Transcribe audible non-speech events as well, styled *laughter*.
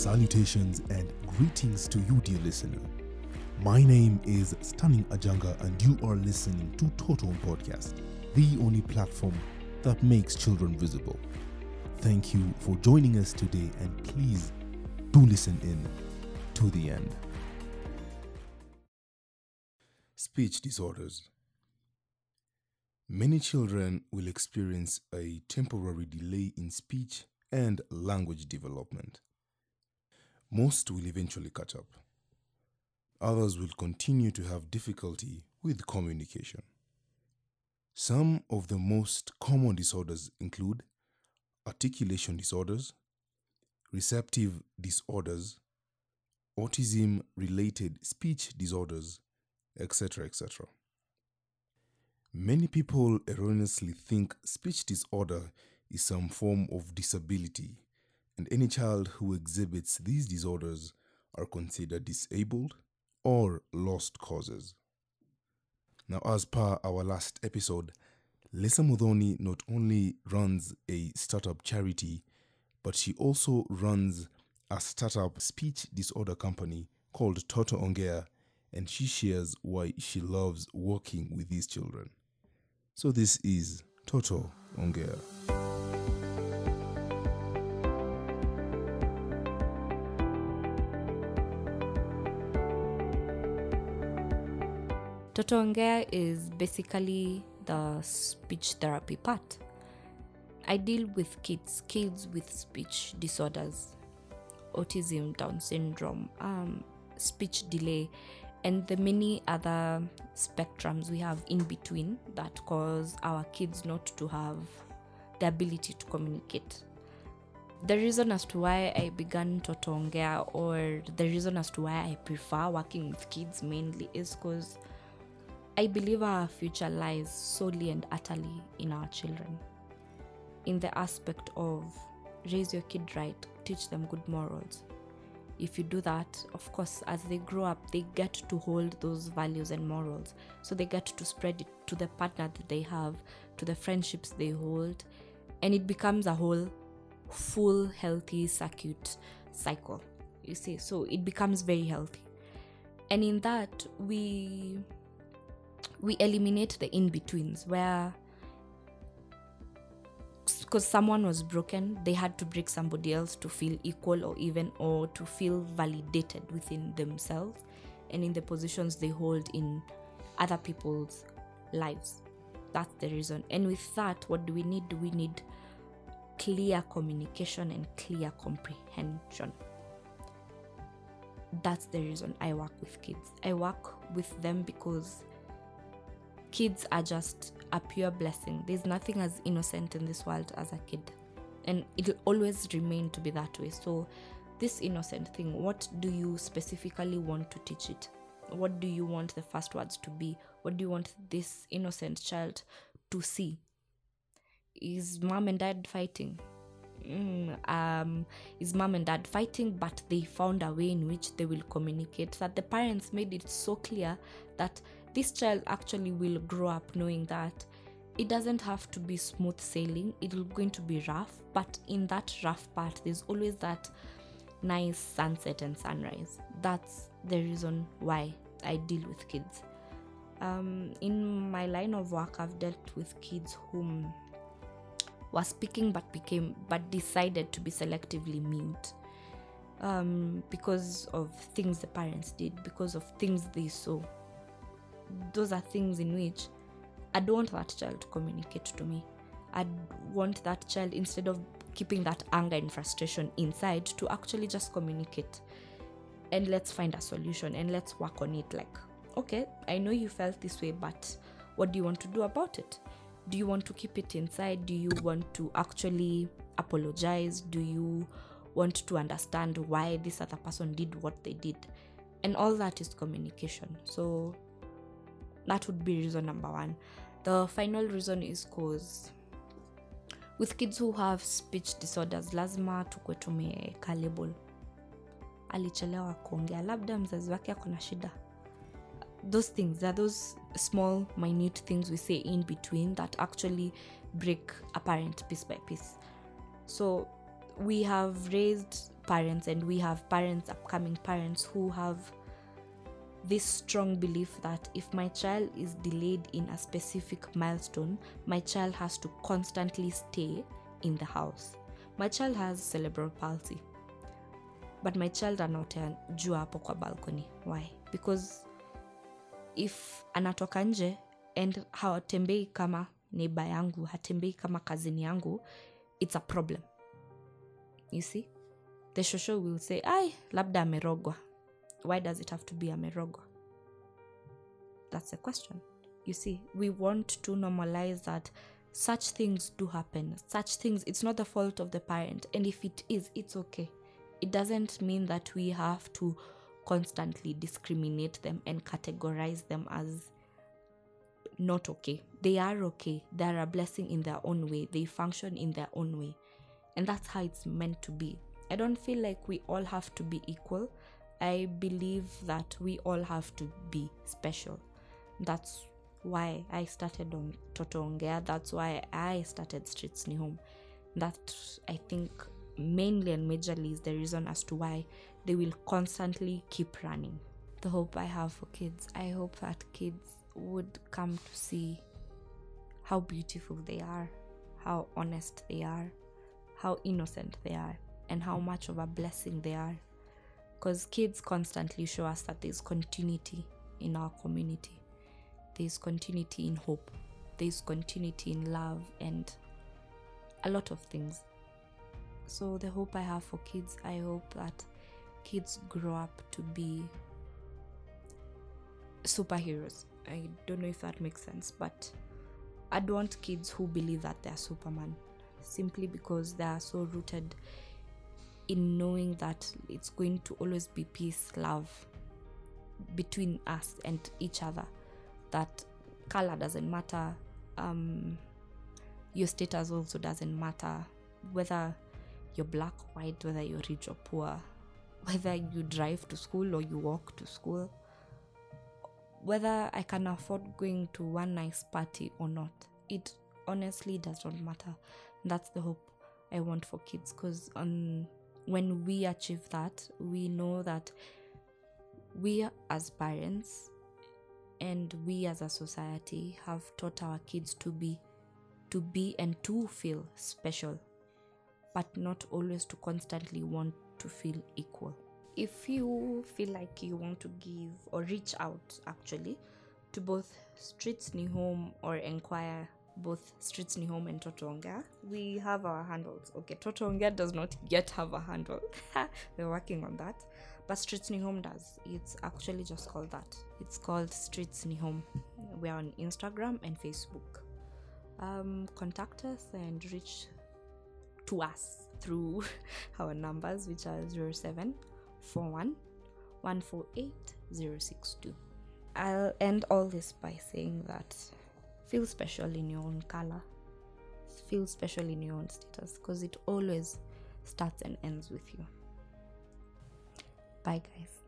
Salutations and greetings to you, dear listener. My name is Stunning Ajanga, and you are listening to Toto Podcast, the only platform that makes children visible. Thank you for joining us today, and please do listen in to the end. Speech disorders. Many children will experience a temporary delay in speech and language development. Most will eventually catch up. Others will continue to have difficulty with communication. Some of the most common disorders include articulation disorders, receptive disorders, autism related speech disorders, etc. etc. Many people erroneously think speech disorder is some form of disability, and any child who exhibits these disorders are considered disabled or lost causes. Now, as per our last episode, Lisa Mudhoni not only runs a startup charity, but she also runs a startup speech disorder company called Toto Ongea, and she shares why she loves working with these children. So, this is Toto Ongea. Toto Ongea is basically the speech therapy part. I deal with kids, kids with speech disorders, autism, Down syndrome, um, speech delay, and the many other spectrums we have in between that cause our kids not to have the ability to communicate. The reason as to why I began Toto Ongea, or the reason as to why I prefer working with kids mainly, is because I believe our future lies solely and utterly in our children. In the aspect of raise your kid right, teach them good morals. If you do that, of course, as they grow up, they get to hold those values and morals. So they get to spread it to the partner that they have, to the friendships they hold, and it becomes a whole, full, healthy circuit cycle. You see, so it becomes very healthy. And in that, we we eliminate the in betweens where because someone was broken they had to break somebody else to feel equal or even or to feel validated within themselves and in the positions they hold in other people's lives. That's the reason. And with that what do we need? We need clear communication and clear comprehension. That's the reason i work with kids. I work with them because kids are just a pure blessing. There's nothing as innocent in this world as a kid, and it'll always remain to be that way. So, this innocent thing, what do you specifically want to teach it? What do you want the first words to be? What do you want this innocent child to see? Is mom and dad fighting? Mm, um, is mom and dad fighting, but they found a way in which they will communicate. That the parents made it so clear that this child actually will grow up knowing that it doesn't have to be smooth sailing it's going to be rough but in that rough part there's always that nice sunset and sunrise that's the reason why i deal with kids um, in my line of work i've dealt with kids whom were speaking but became but decided to be selectively mute um, because of things the parents did because of things they saw those are things in which I don't want that child to communicate to me. I want that child, instead of keeping that anger and frustration inside, to actually just communicate. And let's find a solution and let's work on it. Like, okay, I know you felt this way, but what do you want to do about it? Do you want to keep it inside? Do you want to actually apologize? Do you want to understand why this other person did what they did? And all that is communication. So that would be reason number one the final reason is cause with kids who have speech disorders lazima tukwe tumeweka label alichelewa kuongea labda mzazi wake ako na shida those things are those small minute things we say in between that actually break a parent piece by piece. So we have raised parents and we have parents upcoming parents who have this strong belief that if my child is delayed in a specific milestone my child has to constantly stay in the house. My child has cerebral palsy but my child anaotea juu hapo kwa balcony. Why? Because if anatoka nje and hawatembei kama neiba yangu hatembei kama kazini yangu it's a problem. You see? The shosho will say ai labda amerogwa. Why does it have to be amerogwa? That's the question. You see we want to normalize that such things do happen. Such things it's not the fault of the parent. And if it is it's okay. It doesn't mean that we have to constantly discriminate them and categorize them as not okay. They are okay. They're a blessing in their own way. They function in their own way. And that's how it's meant to be. I don't feel like we all have to be equal. I believe that we all have to be special. That's why i started on toto ongea that's why i started streets ni home. That i think mainly and majorly is the reason as to why they will constantly keep running. The hope i have for kids i hope that kids would come to see how beautiful they are how honest they are how innocent they are and how much of a blessing they are. Because kids constantly show us that there's continuity in our community. There's continuity in hope. There's continuity in love and a lot of things. So the hope i have for kids i hope that kids grow up to be superheroes. I don't know if that makes sense but i'd want kids who believe that they're superman simply because they are so rooted in knowing that it's going to always be peace love between us and each other that color doesn't matter um, your status also doesn't matter whether you're black white whether you're rich or poor whether you drive to school or you walk to school whether i can afford going to one nice party or not it honestly does not matter. That's the hope i want for kids because um, when we achieve that we know that we as parents and we as a society have taught our kids to be to be and to feel special but not always to constantly want to feel equal. If you feel like you want to give or reach out actually to both streets ni home or inquire both streets ni home and Toto Ongea we have our handles okay? Toto Ongea does not yet have a handle. *laughs* We're working on that. But streets ni home does. It's actually just called that. It's called streets ni home we're on instagram and facebook. Um, contact us and reach to us through *laughs* our numbers which are 0741 148 062 i'll end all this by saying that feel special in your own color. Feel special in your own status because it always starts and ends with you. Bye guys